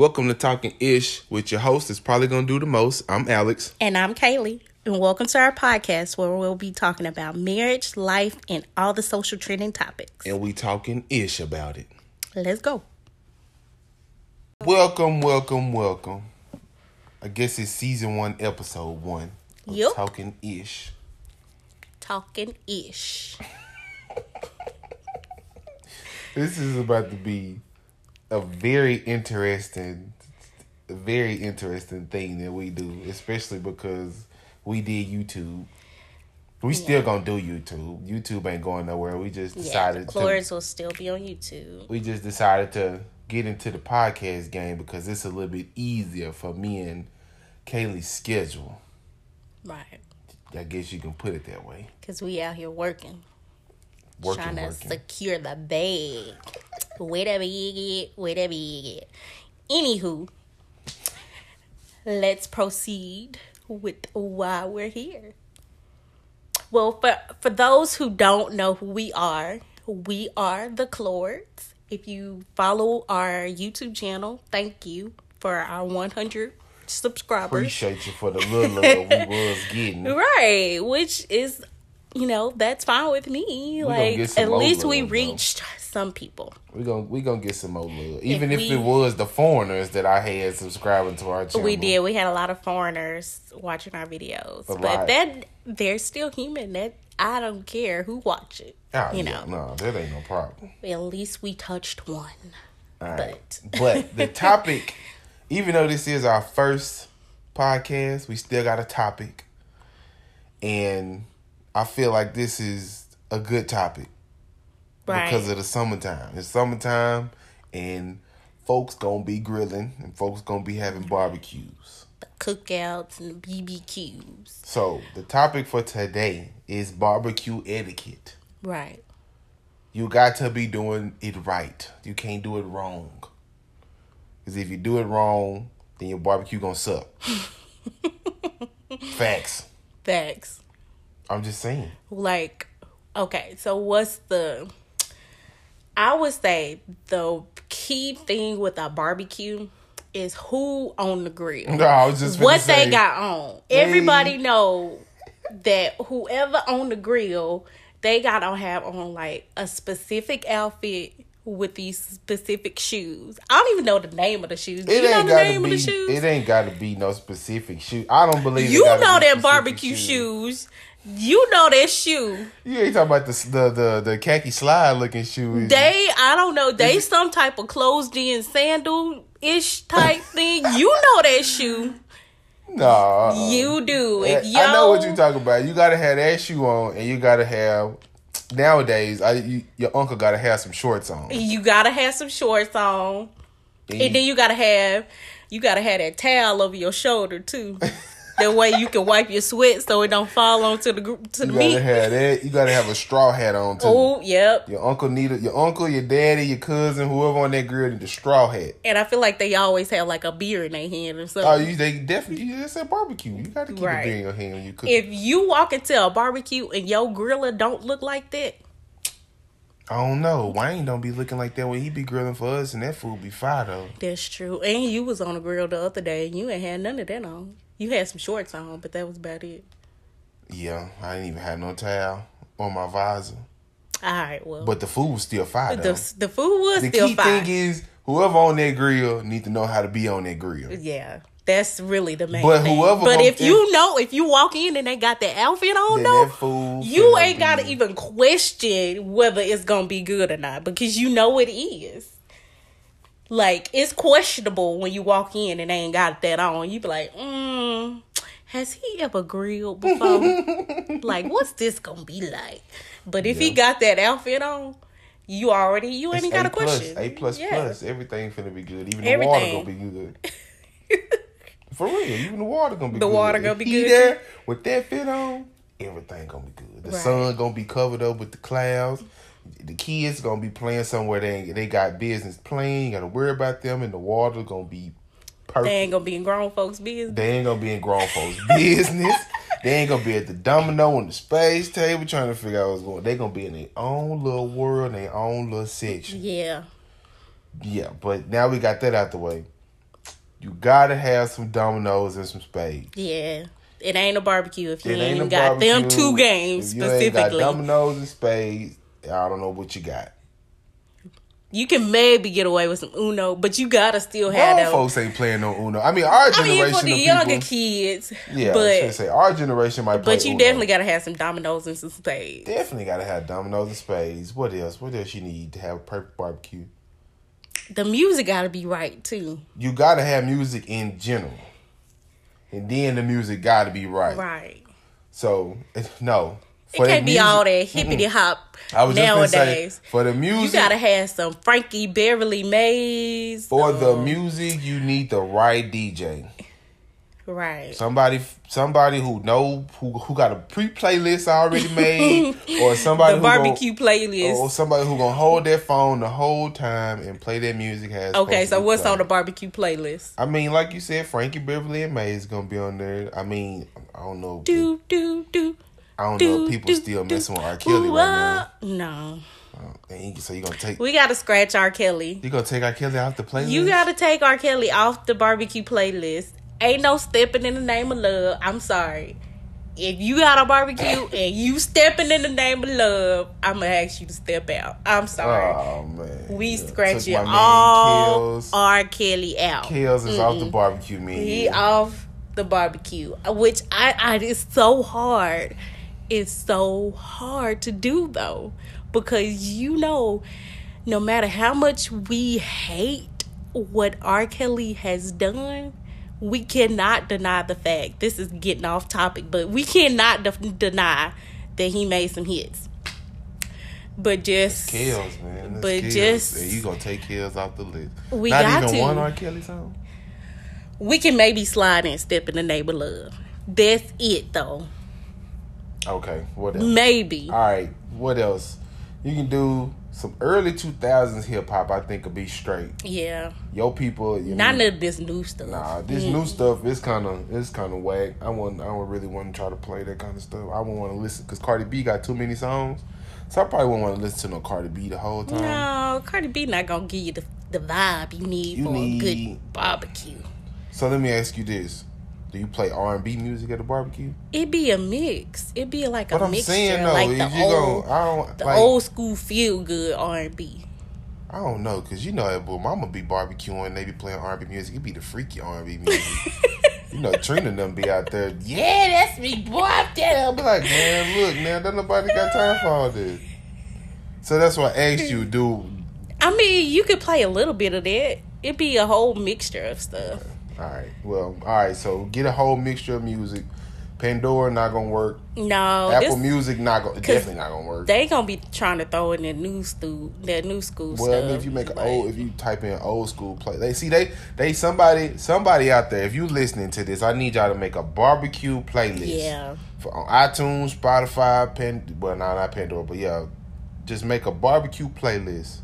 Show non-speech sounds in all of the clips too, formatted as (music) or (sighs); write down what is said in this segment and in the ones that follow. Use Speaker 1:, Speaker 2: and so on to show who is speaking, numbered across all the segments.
Speaker 1: Welcome to Talking Ish with your host. Is probably gonna do the most. I'm Alex.
Speaker 2: And I'm Kaylee. And welcome to our podcast where we'll be talking about marriage, life, and all the social trending topics.
Speaker 1: And we talking ish about it.
Speaker 2: Let's go.
Speaker 1: Welcome, welcome, welcome. I guess it's season one, episode one.
Speaker 2: Yep.
Speaker 1: Talking ish.
Speaker 2: Talking ish. (laughs)
Speaker 1: This is about to be a very interesting, very interesting thing that we do, especially because we did YouTube. We still gonna do YouTube. YouTube ain't going nowhere. We just
Speaker 2: Yeah,
Speaker 1: decided to.
Speaker 2: Will still be on YouTube.
Speaker 1: we just decided to get into the podcast game because it's a little bit easier for me and Kaylee's schedule.
Speaker 2: Right.
Speaker 1: I guess you can put it that way.
Speaker 2: Because we out here working.
Speaker 1: Working,
Speaker 2: trying to
Speaker 1: working.
Speaker 2: secure the bag. Whatever you get, whatever you get. Anywho, let's proceed with why we're here. Well, for for those who don't know who we are, we are the Clords. If you follow our YouTube channel, thank you for our 100 subscribers.
Speaker 1: Appreciate you for the little love we was getting. (laughs)
Speaker 2: Right, which is, you know, that's fine with me.
Speaker 1: gonna
Speaker 2: like, at least we
Speaker 1: love, though.
Speaker 2: reached some people.
Speaker 1: We gonna we gonna get some more love, even if,
Speaker 2: we-
Speaker 1: it was the foreigners that I had subscribing to our channel.
Speaker 2: We did. We had a lot of foreigners watching our videos, but
Speaker 1: Right.
Speaker 2: that they're still human. That I don't care who watch it.
Speaker 1: Oh,
Speaker 2: you
Speaker 1: yeah,
Speaker 2: know,
Speaker 1: no, that ain't no problem.
Speaker 2: at least we touched one.
Speaker 1: Right.
Speaker 2: But (laughs)
Speaker 1: But the topic, even though this is our first podcast, we still got a topic, and I feel like this is a good topic
Speaker 2: right,
Speaker 1: because of the summertime. It's summertime, and folks gonna be grilling, and folks gonna be having barbecues.
Speaker 2: the cookouts and BBQs.
Speaker 1: So the topic for today is barbecue etiquette.
Speaker 2: Right.
Speaker 1: You got to be doing it right. You can't do it wrong. Because if you do it wrong, then your barbecue gonna suck. (laughs) Facts.
Speaker 2: Facts.
Speaker 1: I'm just saying.
Speaker 2: like okay so what's the i would say the key thing with a barbecue is who on the grill
Speaker 1: No, I was just
Speaker 2: what
Speaker 1: say,
Speaker 2: they got on everybody know that whoever on the grill they gotta have on like a specific outfit with these specific shoes i don't even know the name of the shoes Do
Speaker 1: It
Speaker 2: you know
Speaker 1: ain't
Speaker 2: the
Speaker 1: gotta
Speaker 2: name
Speaker 1: be.
Speaker 2: of the shoes
Speaker 1: It ain't gotta be no specific shoe. I don't believe it
Speaker 2: you know that barbecue shoes you know that shoe
Speaker 1: You ain't talking about the the the, the khaki slide looking shoe.
Speaker 2: They, I don't know, they some type of closed in sandal ish type thing. You know that shoe.
Speaker 1: no, uh-uh.
Speaker 2: You do. If yo,
Speaker 1: I know what you're talking about. You gotta have that shoe on, and you gotta have. Nowadays, I, you, your uncle gotta have some shorts on.
Speaker 2: you gotta have some shorts on,
Speaker 1: And
Speaker 2: and then you gotta have, you gotta have that towel over your shoulder too. (laughs) that way you can wipe your sweat so it don't fall onto the group to the
Speaker 1: You
Speaker 2: meat.
Speaker 1: gotta have that. You gotta have a straw hat on too.
Speaker 2: Oh, yep.
Speaker 1: Your uncle need a, your uncle, your daddy, your cousin, whoever on that grill need a straw hat.
Speaker 2: And I feel like they always have like a beer in their hand or something.
Speaker 1: Oh, you they definitely it's a barbecue. You gotta keep
Speaker 2: Right.
Speaker 1: a beer in your hand when you cook.
Speaker 2: if you walk into a barbecue and your griller don't look like that,
Speaker 1: I don't know. Wayne don't be looking like that when he be grilling for us, and that food be fire though.
Speaker 2: That's true. And you was on the grill the other day and you ain't had none of that on. You had some shorts on, but that was about it.
Speaker 1: Yeah, I didn't even have no towel on my visor,
Speaker 2: All right, well,
Speaker 1: but the food was still fire
Speaker 2: the the food was
Speaker 1: the
Speaker 2: still
Speaker 1: key thing is whoever on that grill need to know how to be on that grill.
Speaker 2: yeah, that's really the main
Speaker 1: But
Speaker 2: thing.
Speaker 1: whoever
Speaker 2: but if you know, if you walk in and they got that outfit on, though, you ain't gotta even question whether it's gonna be good or not because you know it is. Like it's questionable when you walk in and they ain't got that on. You be like, mm, has he ever grilled before? (laughs) like, what's this gonna be like? But if he got that outfit on, you already you ain't
Speaker 1: It's
Speaker 2: got a
Speaker 1: A plus,
Speaker 2: question.
Speaker 1: A plus
Speaker 2: Yeah.
Speaker 1: plus. Everything finna be good. Even the water gonna be good. (laughs) For real, even the water gonna be good.
Speaker 2: The
Speaker 1: good.
Speaker 2: water gonna be
Speaker 1: he
Speaker 2: good,
Speaker 1: There, with that fit on, everything gonna be good. The
Speaker 2: Right.
Speaker 1: sun gonna be covered up with the clouds. The kids gonna be playing somewhere they ain't, they got business playing. You gotta worry about them, and the water gonna be perfect.
Speaker 2: They ain't gonna be in grown folks' business.
Speaker 1: They ain't gonna be in grown folks' (laughs) business. They ain't gonna be at the domino on the space table trying to figure out what's going. They gonna be in their own little world, their own little section.
Speaker 2: Yeah.
Speaker 1: Yeah, but now we got that out the way. you gotta have some dominoes and some spades.
Speaker 2: Yeah. It ain't a barbecue if you
Speaker 1: It
Speaker 2: ain't,
Speaker 1: ain't
Speaker 2: got them two games
Speaker 1: If you ain't got
Speaker 2: specifically.
Speaker 1: dominoes and spades, I don't know what you got.
Speaker 2: You can maybe get away with some Uno, but you gotta still have
Speaker 1: Grown
Speaker 2: that.
Speaker 1: folks ain't playing no Uno. I mean, our
Speaker 2: I
Speaker 1: generation
Speaker 2: mean, for the
Speaker 1: of
Speaker 2: younger kids,
Speaker 1: Yeah, I was
Speaker 2: but
Speaker 1: say our generation might play
Speaker 2: but you
Speaker 1: Uno.
Speaker 2: definitely gotta have some dominoes and some spades.
Speaker 1: definitely gotta have dominoes and spades. What else? What else you need to have a perfect barbecue?
Speaker 2: The music gotta be right too.
Speaker 1: You gotta have music in general, and then the music gotta be right.
Speaker 2: Right.
Speaker 1: So (laughs) it- no,
Speaker 2: It can't
Speaker 1: the
Speaker 2: be all that hippity hop
Speaker 1: just say
Speaker 2: nowadays.
Speaker 1: for the music, You
Speaker 2: gotta have some Frankie Beverly Maze.
Speaker 1: for the
Speaker 2: um,
Speaker 1: music, you need the right DJ.
Speaker 2: Right.
Speaker 1: Somebody, somebody who know who who got a pre playlist already (laughs) made, or somebody
Speaker 2: The barbecue
Speaker 1: gonna,
Speaker 2: playlist.
Speaker 1: or somebody who gonna hold their phone the whole time and play their music. Has
Speaker 2: okay, so what's on the
Speaker 1: the?
Speaker 2: barbecue playlist?
Speaker 1: I mean, like you said, Frankie Beverly and Maze gonna be on there. I mean, I don't know.
Speaker 2: Do do do.
Speaker 1: I don't know if people
Speaker 2: do,
Speaker 1: still
Speaker 2: do.
Speaker 1: messing with R. Kelly
Speaker 2: Ooh,
Speaker 1: right now.
Speaker 2: No.
Speaker 1: You- so you gonna take
Speaker 2: We gotta scratch R. Kelly.
Speaker 1: you gonna take R. Kelly off the playlist?
Speaker 2: You gotta take R. Kelly off the barbecue playlist. Ain't no stepping in the name of love. I'm sorry. If you got a barbecue (laughs) and you stepping in the name of love, I'm gonna ask you to step out. I'm sorry.
Speaker 1: Oh man,
Speaker 2: we
Speaker 1: Yeah.
Speaker 2: scratching
Speaker 1: man
Speaker 2: all
Speaker 1: Kells.
Speaker 2: R. Kelly out.
Speaker 1: Kells is off the barbecue menu.
Speaker 2: He off the barbecue, which I, I it's so hard. It's so hard to do though, because you know, no matter how much we hate what R. Kelly has done, we cannot deny the fact. This is getting off topic, but we cannot de- deny that he made some hits. But just
Speaker 1: Kells, man. That's
Speaker 2: But
Speaker 1: Kells.
Speaker 2: just-
Speaker 1: And you gonna take Kells off the list.
Speaker 2: We
Speaker 1: Not
Speaker 2: got
Speaker 1: even
Speaker 2: to.
Speaker 1: one R. Kelly song.
Speaker 2: we can maybe slide and step in the of love. That's it though.
Speaker 1: Okay, what else?
Speaker 2: Maybe.
Speaker 1: All right, what else? You can do some early two thousands hip hop. I think could be straight.
Speaker 2: Yeah.
Speaker 1: Yo, people, you
Speaker 2: Not
Speaker 1: know,
Speaker 2: none of this new stuff.
Speaker 1: Nah, this mm. new stuff is kind of it's kind of whack. I want I don't really want to try to play that kind of stuff. I won't want to listen because Cardi B got too many songs, so I probably won't want to listen to no Cardi B the whole time.
Speaker 2: No, Cardi B not gonna give you the, the vibe you need
Speaker 1: You
Speaker 2: for a good barbecue.
Speaker 1: So let me ask you this: Do you play R and B music at the barbecue?
Speaker 2: It'd be a mix. It'd be like
Speaker 1: What
Speaker 2: a
Speaker 1: I'm
Speaker 2: mixture,
Speaker 1: saying though,
Speaker 2: like the
Speaker 1: you
Speaker 2: old,
Speaker 1: gonna I don't
Speaker 2: the
Speaker 1: like
Speaker 2: old school feel good R and B.
Speaker 1: I don't know because you know that boy mama be barbecuing, they be playing R and B music. It be the freaky R and B music. (laughs) you know Trina them be out there. Yeah, that's me, boy. I'll be like, man, look, man, don't nobody got time for all this. So that's why I asked you, do
Speaker 2: I mean, you could play a little bit of that. It'd be a whole mixture of stuff.
Speaker 1: All right. Well, all right. So get a whole mixture of music. Pandora not gonna work.
Speaker 2: No,
Speaker 1: Apple
Speaker 2: this,
Speaker 1: Music not gonna definitely not gonna work.
Speaker 2: they gonna be trying to throw in that new school, that new school
Speaker 1: Well, I
Speaker 2: stuff.
Speaker 1: mean, if you make an
Speaker 2: Like,
Speaker 1: old, if you type in old school play, they see they they somebody somebody out there. If you listening to this, I need y'all to make a barbecue playlist.
Speaker 2: yeah,
Speaker 1: For, on iTunes, Spotify, Pan, well, no, not Pandora, but yeah, just make a barbecue playlist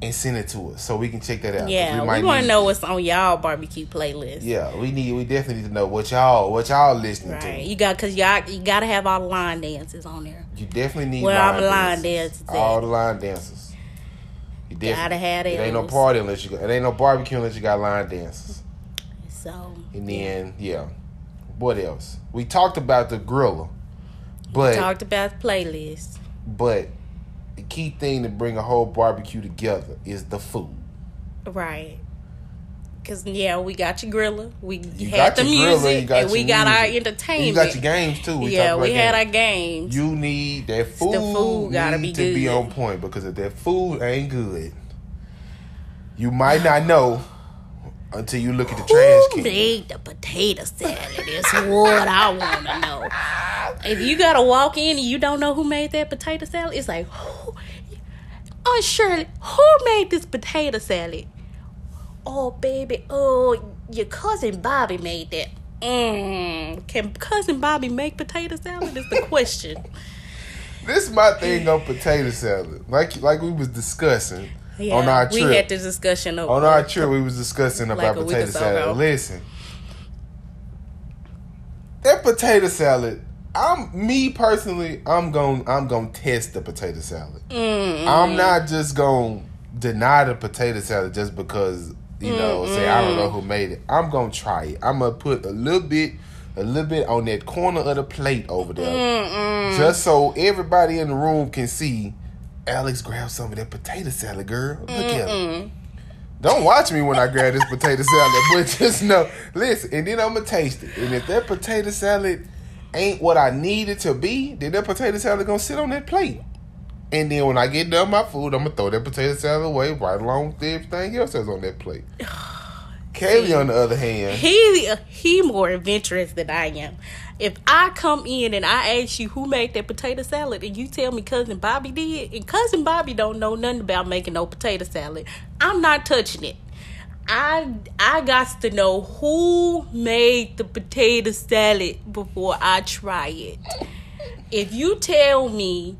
Speaker 1: and send it to us so we can check that out.
Speaker 2: yeah, we,
Speaker 1: might
Speaker 2: want to know what's on y'all barbecue playlist.
Speaker 1: Yeah, we need we definitely need to know what y'all what y'all listening
Speaker 2: Right,
Speaker 1: to.
Speaker 2: you got cause y'all you gotta have all the line dances on there.
Speaker 1: You definitely need
Speaker 2: Where all the line
Speaker 1: dances.
Speaker 2: dances?
Speaker 1: All the line dances. You definitely
Speaker 2: Gotta have
Speaker 1: It ain't no party unless you got, it ain't no barbecue unless you got line dances.
Speaker 2: So
Speaker 1: And then yeah, what else? We talked about the griller, but we
Speaker 2: talked about the playlist.
Speaker 1: but key thing to bring a whole barbecue together is the food.
Speaker 2: Right. Cause yeah, we got your griller, we
Speaker 1: You
Speaker 2: had the
Speaker 1: got your griller,
Speaker 2: music, and we got our
Speaker 1: music.
Speaker 2: entertainment.
Speaker 1: You got your games too. We
Speaker 2: yeah, we had our
Speaker 1: games. You need that food.
Speaker 2: The food gotta be
Speaker 1: to be on point because if that food ain't good, you might not know until you look at the trash
Speaker 2: Who
Speaker 1: can.
Speaker 2: made the potato salad? Is what I want to know. If you gotta walk in and you don't know who made that potato salad, it's like, who? Oh, Shirley, who made this potato salad? Oh, baby, oh, your cousin Bobby made that. Mm, can cousin Bobby make potato salad? Is the (laughs) question.
Speaker 1: This is my thing on potato salad. Like like we was discussing
Speaker 2: Yeah,
Speaker 1: on our trip.
Speaker 2: we had this discussion of
Speaker 1: on our trip, we was discussing
Speaker 2: Like
Speaker 1: about potato salad.
Speaker 2: ago.
Speaker 1: Listen, that potato salad. I'm me personally. I'm going. I'm going to test the potato salad.
Speaker 2: Mm,
Speaker 1: I'm not just going to deny the potato salad just because You know, say I don't know who made it. I'm gonna try it. I'm gonna put a little bit, a little bit on that corner of the plate over there, just so everybody in the room can see. Alex grab some of that potato salad, girl. Look at her. Don't watch me when I grab this potato salad, (laughs) but just know, listen, and then I'm gonna taste it. And if that potato salad ain't what I need it to be, then that potato salad gonna sit on that plate. And then when I get done my food, I'm gonna throw that potato salad away right along with everything else that's on that plate. (sighs) Kaylee, on the other hand,
Speaker 2: He he more adventurous than I am. If I come in and I ask you who made that potato salad and you tell me cousin Bobby did, and cousin Bobby don't know nothing about making no potato salad, I'm not touching it. I I got to know who made the potato salad before I try it. If you tell me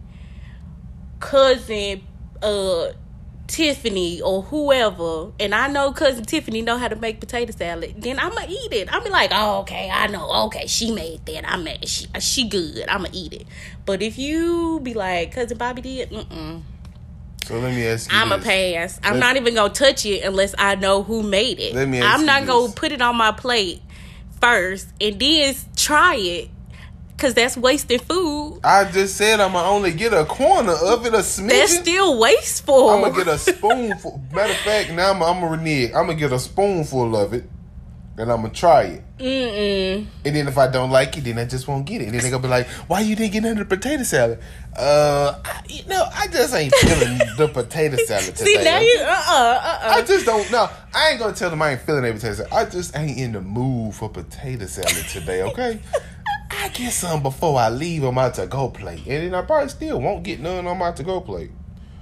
Speaker 2: cousin uh Tiffany or whoever, and I know cousin Tiffany know how to make potato salad, then I'ma eat it. I'll be like, oh okay, I know. Okay, she made that. I made she she good. I'ma eat it. But if you be like cousin Bobby did, mm mm
Speaker 1: so let me ask you
Speaker 2: I'm a pass. I'm
Speaker 1: Let-
Speaker 2: not even gonna touch it unless I know who made it.
Speaker 1: Let me ask
Speaker 2: I'm not gonna
Speaker 1: this.
Speaker 2: put it on my plate first and then try it, cause that's wasting food.
Speaker 1: I just said I'm gonna only get a corner of it, a
Speaker 2: That's still wasteful.
Speaker 1: I'm gonna get a spoonful. (laughs) Matter of fact, now I'm, I'm gonna renege. I'm gonna get a spoonful of it, and I'm gonna try it.
Speaker 2: Mm-mm.
Speaker 1: And then if I don't like it, then I just won't get it. And then they gonna be like, "Why you didn't get none of the potato salad?" Uh, I, you know, I just ain't feeling the potato (laughs) salad today.
Speaker 2: See now you uh uh uh uh I
Speaker 1: just don't know. I ain't gonna tell them I ain't feeling that potato salad. I just ain't in the mood for potato salad today. Okay. I get some before I leave on my to go plate, and then I probably still won't get none on my to go plate.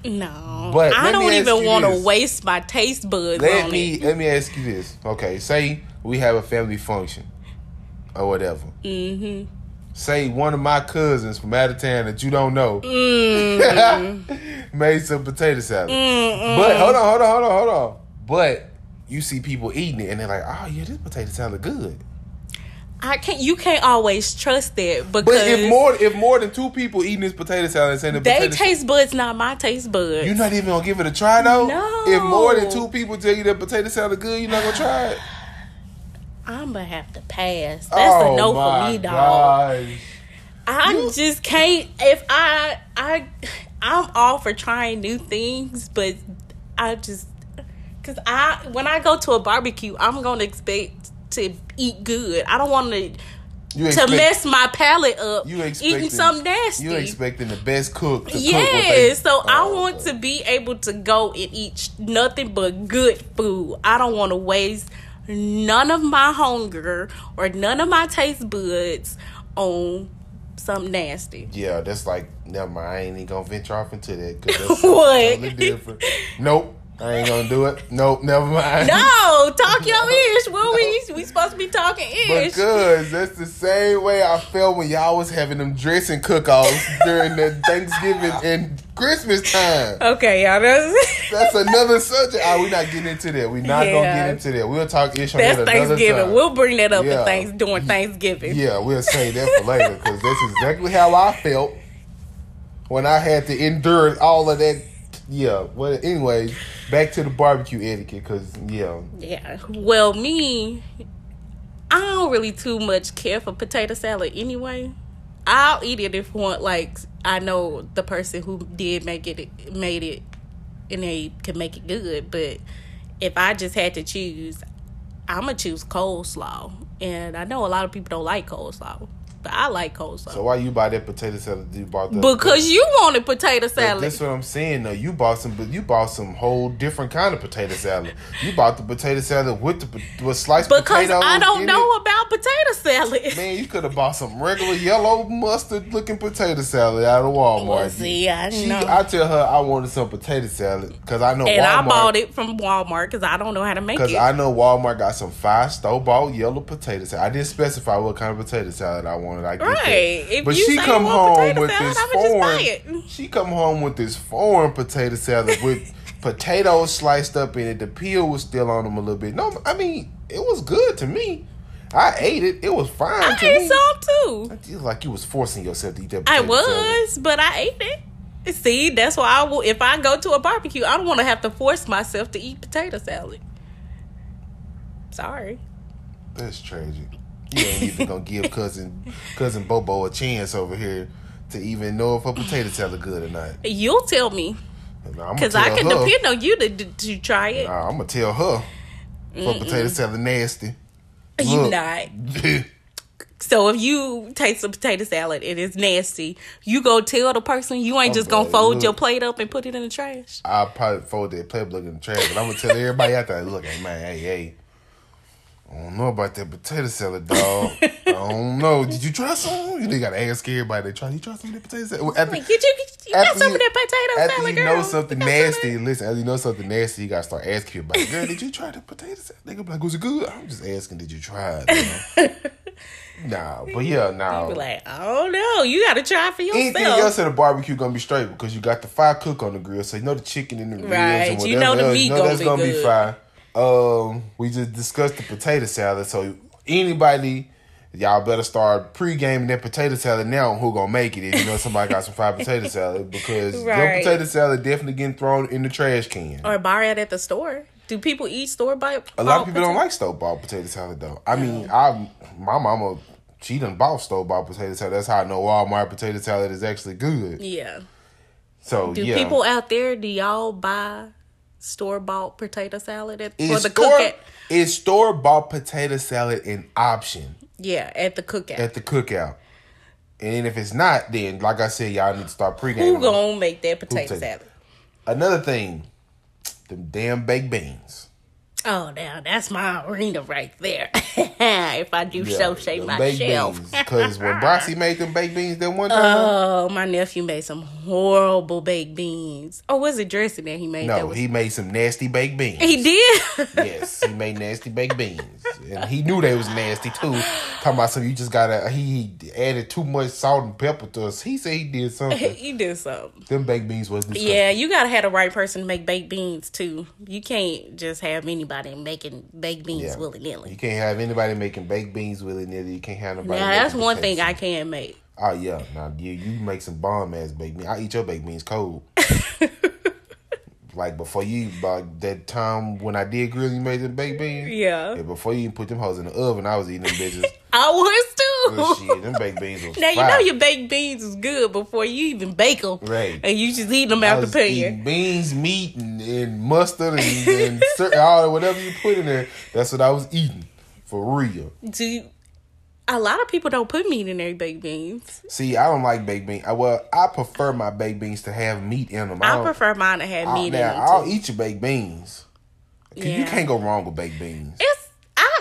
Speaker 2: No,
Speaker 1: But
Speaker 2: I don't even want to waste my taste buds
Speaker 1: Let
Speaker 2: on
Speaker 1: me
Speaker 2: it.
Speaker 1: let me ask you this. Okay, say we have a family function or whatever.
Speaker 2: Mm-hmm.
Speaker 1: Say one of my cousins from out of town that you don't know
Speaker 2: Mm-hmm. (laughs)
Speaker 1: made some potato salad.
Speaker 2: Mm-mm.
Speaker 1: But hold on, hold on, hold on, hold on. But you see people eating it and they're like, "Oh yeah, this potato salad good."
Speaker 2: I can't. You can't always trust that because
Speaker 1: But if more if more than two people eating this potato salad and saying the
Speaker 2: they taste buds not my taste buds.
Speaker 1: you're not even gonna give it a try though.
Speaker 2: No.
Speaker 1: If more than two people tell you that potato salad is good, you're not gonna try it.
Speaker 2: I'm gonna have to pass. That's
Speaker 1: oh
Speaker 2: a no for me, dog.
Speaker 1: gosh.
Speaker 2: I just can't. If I, I, I'm all for trying new things, but I just, cause I when I go to a barbecue, I'm gonna expect to eat good. I don't want to
Speaker 1: You
Speaker 2: to mess my palate up.
Speaker 1: You
Speaker 2: eating something nasty.
Speaker 1: You expecting the best cook to cook they-
Speaker 2: so I
Speaker 1: Oh,
Speaker 2: want to be able to go and eat nothing but good food. I don't want to waste none of my hunger or none of my taste buds on something nasty.
Speaker 1: Yeah, that's like never mind. I ain't even gonna venture off into that because (laughs) that's
Speaker 2: What?
Speaker 1: totally different. Nope, I ain't gonna do it. Nope, never mind.
Speaker 2: No, (laughs) talk your ears. What we we supposed to be talking ears?
Speaker 1: Because that's the same way I felt when y'all was having them dressing cook-offs during the (laughs) Thanksgiving and Christmas time.
Speaker 2: Okay, y'all. That's, (laughs)
Speaker 1: That's another subject. Ah, we not getting into that. We're not gonna get into that. We'll talk ish on
Speaker 2: that's
Speaker 1: that
Speaker 2: Thanksgiving.
Speaker 1: time.
Speaker 2: We'll bring that up
Speaker 1: Yeah.
Speaker 2: at thanks during Thanksgiving.
Speaker 1: Yeah, we'll say that for later because that's exactly how I felt when I had to endure all of that. Yeah. Well, anyways, back to the barbecue etiquette because yeah,
Speaker 2: Yeah. Well, me, I don't really too much care for potato salad anyway. I'll eat it if one like I know the person who did make it made it and they can make it good. But if I just had to choose, I'm gonna choose coleslaw. And I know a lot of people don't like coleslaw, but I like coleslaw
Speaker 1: so why you buy that potato salad? You bought the
Speaker 2: because you wanted potato salad.
Speaker 1: That's what I'm saying. though. you bought some, but you bought some whole different kind of potato salad. You bought the potato salad with the with sliced
Speaker 2: because
Speaker 1: potatoes.
Speaker 2: I don't know
Speaker 1: It.
Speaker 2: about potato salad. (laughs)
Speaker 1: Man, you could have bought some regular yellow mustard looking potato salad out of Walmart.
Speaker 2: Well, see, I
Speaker 1: She-
Speaker 2: know.
Speaker 1: I tell her I wanted some potato salad because I know
Speaker 2: and
Speaker 1: Walmart.
Speaker 2: I bought it from Walmart because I don't know how to make it. Because.
Speaker 1: I know Walmart got some five store bought yellow potato salad. I didn't specify what kind of potato salad I wanted. I get.
Speaker 2: Right. If
Speaker 1: but
Speaker 2: you
Speaker 1: she
Speaker 2: say
Speaker 1: come home with
Speaker 2: salad,
Speaker 1: this
Speaker 2: I'ma just buy
Speaker 1: foreign. She come home with this foreign potato salad with (laughs) potatoes sliced up in it. The peel was still on them a little bit. No, I mean it was good to me. I ate it. It was fine
Speaker 2: I
Speaker 1: to
Speaker 2: ate
Speaker 1: me.
Speaker 2: some too.
Speaker 1: I feel like you was forcing yourself to eat that.
Speaker 2: I
Speaker 1: Potato salad.
Speaker 2: was, but I ate it. See, that's why I will. If I go to a barbecue, I don't want to have to force myself to eat potato salad. Sorry.
Speaker 1: That's tragic. You ain't even gonna give (laughs) cousin cousin Bobo a chance over here to even know if her potato salad good or not.
Speaker 2: You'll tell me. Because I can
Speaker 1: her.
Speaker 2: depend on you to, to, try it.
Speaker 1: Nah, I'm gonna tell her. For potato salad nasty.
Speaker 2: you
Speaker 1: Look.
Speaker 2: not. (laughs) So if you taste some potato salad and it's nasty, you go tell the person you ain't
Speaker 1: I'm
Speaker 2: just gonna fold
Speaker 1: look.
Speaker 2: your plate up and put it in the trash.
Speaker 1: I'll probably fold that playbook in the trash, but I'm gonna tell everybody out there, look, hey man, hey, hey. I don't know about that potato salad, dog. I don't know. Did you try some? You gotta ask everybody. They try. You try some of that potato salad? Well, After,
Speaker 2: Like, you, you got some
Speaker 1: you-
Speaker 2: of that potato
Speaker 1: after
Speaker 2: salad,
Speaker 1: you
Speaker 2: girl.
Speaker 1: know something
Speaker 2: You got some of
Speaker 1: nasty, listen. After you know something nasty, you gotta start asking about. it. Girl, did you try the potato salad? They gonna be like, was it good? I'm just asking, did you try it? (laughs) nah, but yeah, nah.
Speaker 2: Be like, I don't know. You got to try for yourself.
Speaker 1: Anything else at a barbecue gonna be straight because you got the fire cook on the grill, so you know the chicken and the ribs
Speaker 2: Right,
Speaker 1: and
Speaker 2: you know the
Speaker 1: else,
Speaker 2: meat
Speaker 1: you know
Speaker 2: gonna
Speaker 1: that's
Speaker 2: be
Speaker 1: gonna be
Speaker 2: good.
Speaker 1: Um, we just discussed the potato salad, so anybody, y'all better start pre-gaming that potato salad now. Who gonna make it? If you know somebody got some fried (laughs) potato salad, because your potato salad definitely getting thrown in the trash can.
Speaker 2: or buy it at the store. Do people eat store bought?
Speaker 1: A lot of people don't like store bought potato salad though. I mean, I my mama she done bought store bought potato salad. That's how I know Walmart potato salad is actually good.
Speaker 2: Yeah.
Speaker 1: So
Speaker 2: Do
Speaker 1: yeah,
Speaker 2: people out there? Do y'all buy store bought potato salad at, for the
Speaker 1: store
Speaker 2: cookout?
Speaker 1: is store bought potato salad an option
Speaker 2: Yeah, at the cookout.
Speaker 1: at the cookout? And if it's not, then like I said, y'all need to start pregame.
Speaker 2: Who gonna make that potato
Speaker 1: take-
Speaker 2: salad?
Speaker 1: Another thing, them damn baked beans.
Speaker 2: Oh, now that's my arena right there. (laughs) (laughs) if I do so say myself.
Speaker 1: beans. Because when (laughs) Brossie made them baked beans that one time,
Speaker 2: Oh, my nephew made some horrible baked beans. Or was it dressing that he made?
Speaker 1: no,
Speaker 2: was-
Speaker 1: he made some nasty baked beans.
Speaker 2: he did. (laughs)
Speaker 1: yes, he made nasty baked beans, and he knew they was nasty too. Talking about some, you just gotta. He, he added too much salt and pepper to us. He said he did something.
Speaker 2: he did something.
Speaker 1: Them baked beans was disgusting.
Speaker 2: Yeah, you gotta have the right person to make baked beans too. You can't just have anybody making baked beans
Speaker 1: Yeah.
Speaker 2: willy
Speaker 1: You can't have anybody making baked beans with it neither. You can't have nobody.
Speaker 2: Now that's one thing I can't make.
Speaker 1: Oh yeah, now you you make some bomb ass baked beans. I eat your baked beans cold. (laughs) like before you, about that time when I did grill, you made the baked beans.
Speaker 2: Yeah,
Speaker 1: Yeah, before you put them hoes in the oven, I was eating them bitches. (laughs)
Speaker 2: I was
Speaker 1: oh,
Speaker 2: too.
Speaker 1: shit, them baked beans was
Speaker 2: Now you know your baked beans is good before you even bake them,
Speaker 1: Right.
Speaker 2: And you just eat them
Speaker 1: I
Speaker 2: out the pan.
Speaker 1: beans, meat, and, and mustard, and, and cer- all whatever you put in there. That's what I was eating for real.
Speaker 2: Do you, a lot of people don't put meat in their baked beans.
Speaker 1: See, I don't like baked beans. I, well, I prefer my baked beans to have meat in them.
Speaker 2: I
Speaker 1: don't-
Speaker 2: prefer mine to have
Speaker 1: I-
Speaker 2: meat in
Speaker 1: now,
Speaker 2: them
Speaker 1: I'll
Speaker 2: too.
Speaker 1: eat your baked beans. 'Cause You can't go wrong with baked beans.
Speaker 2: It's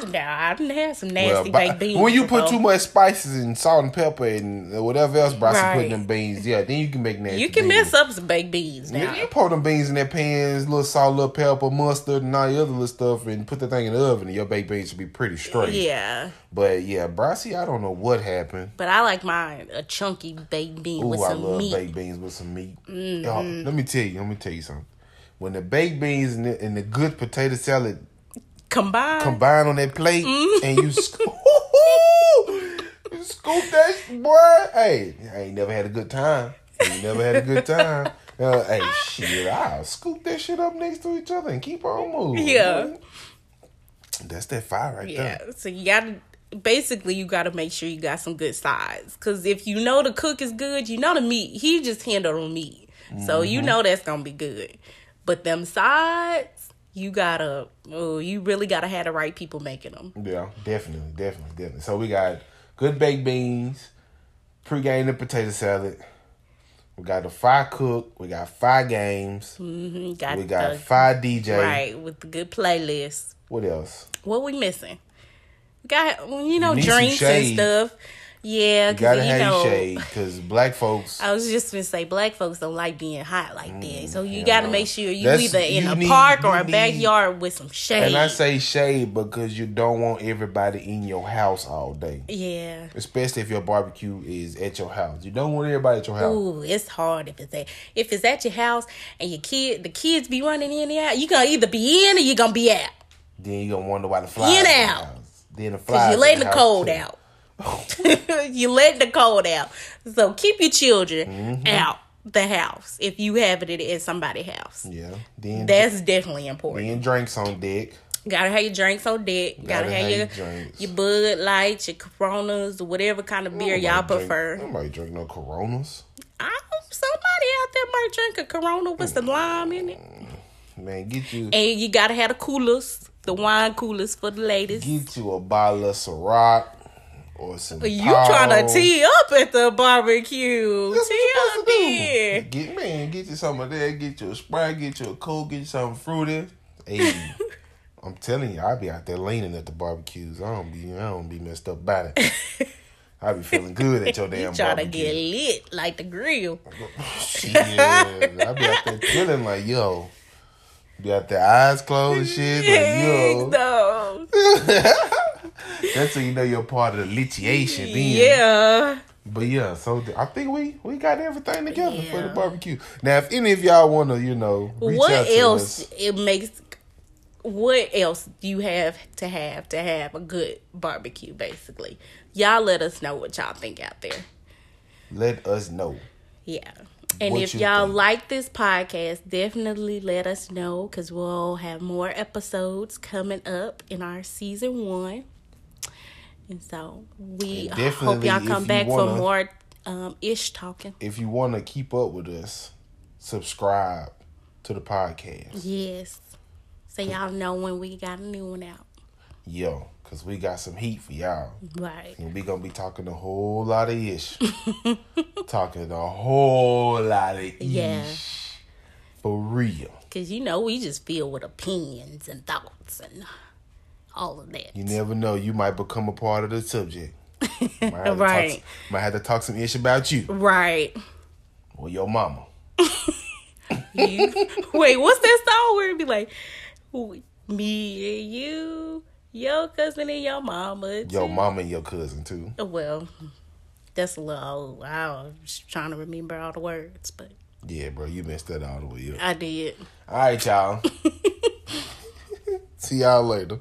Speaker 2: I know I done had some nasty
Speaker 1: but
Speaker 2: baked beans.
Speaker 1: when you put too much spices and salt and pepper and whatever else Bryson put in them beans, yeah, then you can make nasty
Speaker 2: you can
Speaker 1: beans.
Speaker 2: mess up some baked beans now.
Speaker 1: If you pour them beans in that pans, little salt, little pepper, mustard, and all the other little stuff, and put the thing in the oven, and your baked beans should be pretty straight.
Speaker 2: Yeah,
Speaker 1: But yeah, Brassy, I don't know what happened.
Speaker 2: but I like mine a chunky baked bean
Speaker 1: Ooh,
Speaker 2: with
Speaker 1: I love
Speaker 2: meat.
Speaker 1: baked beans with some meat.
Speaker 2: Mm-hmm.
Speaker 1: Oh, let me tell you, let me tell you something. When the baked beans and the, and the good potato salad
Speaker 2: Combined.
Speaker 1: combine on that plate,
Speaker 2: Mm-hmm.
Speaker 1: and you scoop, (laughs) you scoop that boy. Hey, I ain't never had a good time. Ain't never had a good time. (laughs) Uh, hey, shit, I'll scoop that shit up next to each other and keep on moving.
Speaker 2: Yeah.
Speaker 1: That's that fire right
Speaker 2: yeah,
Speaker 1: there. Yeah.
Speaker 2: So you gotta basically you gotta make sure you got some good sides. Cause if you know the cook is good, you know the meat. He just handled the meat, so you
Speaker 1: Mm-hmm.
Speaker 2: know that's gonna be good. But them sides, you gotta oh, you really gotta have the right people making them.
Speaker 1: Yeah, definitely, definitely, definitely. So we got good baked beans, pre-game the potato salad. We got the fire cook. We got five games.
Speaker 2: hmm Got,
Speaker 1: We got
Speaker 2: the,
Speaker 1: five DJ.
Speaker 2: right with the good playlist.
Speaker 1: What else?
Speaker 2: What we missing? We got you know
Speaker 1: some
Speaker 2: drinks and stuff. Yeah,
Speaker 1: You
Speaker 2: cause
Speaker 1: gotta
Speaker 2: you
Speaker 1: have
Speaker 2: know.
Speaker 1: your shade because black folks. (laughs)
Speaker 2: I was just gonna say black folks don't like being hot like that. Mm, so you gotta make sure you either in
Speaker 1: you
Speaker 2: a
Speaker 1: need-
Speaker 2: park or a
Speaker 1: need-
Speaker 2: backyard with some shade.
Speaker 1: And I say shade because you don't want everybody in your house all day.
Speaker 2: yeah.
Speaker 1: Especially if your barbecue is at your house. You don't want everybody at your house.
Speaker 2: Ooh, it's hard if it's at if it's at your house and your kid the kids be running in and out. You gonna either be in or you gonna be out.
Speaker 1: Then you gonna wonder why the flies
Speaker 2: In
Speaker 1: the
Speaker 2: out.
Speaker 1: Then the
Speaker 2: Cause
Speaker 1: flies.
Speaker 2: you
Speaker 1: in
Speaker 2: letting the cold
Speaker 1: too.
Speaker 2: out. (laughs) you let the cold out. So keep your children
Speaker 1: Mm-hmm.
Speaker 2: out the house if you have it at somebody's house.
Speaker 1: Yeah. Then
Speaker 2: That's definitely important.
Speaker 1: then drinks on deck.
Speaker 2: Gotta have your drinks on deck. Gotta,
Speaker 1: Gotta
Speaker 2: have, your
Speaker 1: your drinks.
Speaker 2: your Bud Lights, your Coronas, whatever kind of beer y'all
Speaker 1: drink-
Speaker 2: prefer.
Speaker 1: Nobody drink no Coronas.
Speaker 2: I somebody out there might drink a Corona with some lime in it.
Speaker 1: Man, get you
Speaker 2: And you gotta have the coolers, the wine coolers for the ladies.
Speaker 1: get you a bottle of Ciroc or some.
Speaker 2: You trying to tee up at the barbecue?
Speaker 1: That's
Speaker 2: Tee up
Speaker 1: do. Get man, get you some of that. Get you a Sprite. Get you a Coke. Get you something fruity. Hey, (laughs) I'm telling you, I be out there leaning at the barbecues. I don't be, I don't be messed up by it. I be feeling good at your (laughs) damn
Speaker 2: You trying to get lit like the grill. (laughs)
Speaker 1: Shit, I be out there chilling like yo. Be out there eyes closed, and shit. Like yo. That's when you know you're part of the litiation. Then.
Speaker 2: Yeah.
Speaker 1: But yeah, so th- I think we we got everything together for the barbecue. Now, if any of y'all want to, you know,
Speaker 2: What else
Speaker 1: us,
Speaker 2: it makes what else do you have to have to have a good barbecue basically? Y'all let us know what y'all think out there.
Speaker 1: let us know.
Speaker 2: Yeah. And
Speaker 1: What
Speaker 2: if y'all
Speaker 1: think?
Speaker 2: like this podcast, definitely let us know because we'll have more episodes coming up in our season one. And so we
Speaker 1: And
Speaker 2: hope y'all come back
Speaker 1: wanna-
Speaker 2: for more um, ish talking.
Speaker 1: If you want to keep up with us, subscribe to the podcast.
Speaker 2: Yes. So y'all know when we got a new one out.
Speaker 1: Yo, because we got some heat for y'all.
Speaker 2: Right.
Speaker 1: And we going to be talking a whole lot of ish. (laughs) talking a whole lot of ish.
Speaker 2: Yeah.
Speaker 1: For real.
Speaker 2: Because, you know, we just feel with opinions and thoughts and all of that.
Speaker 1: You never know. You might become a part of the subject. (laughs) Might to talk-
Speaker 2: Right.
Speaker 1: might have to talk some ish about you
Speaker 2: Right.
Speaker 1: or your mama. (laughs)
Speaker 2: You, wait, what's that song where it be like, me and you, your cousin and your mama?
Speaker 1: Your mama and your cousin too.
Speaker 2: Oh, well, that's a little old. I was trying to remember all the words, but
Speaker 1: Yeah, bro, you messed that all the way up.
Speaker 2: I did.
Speaker 1: All right, y'all. (laughs) See y'all later.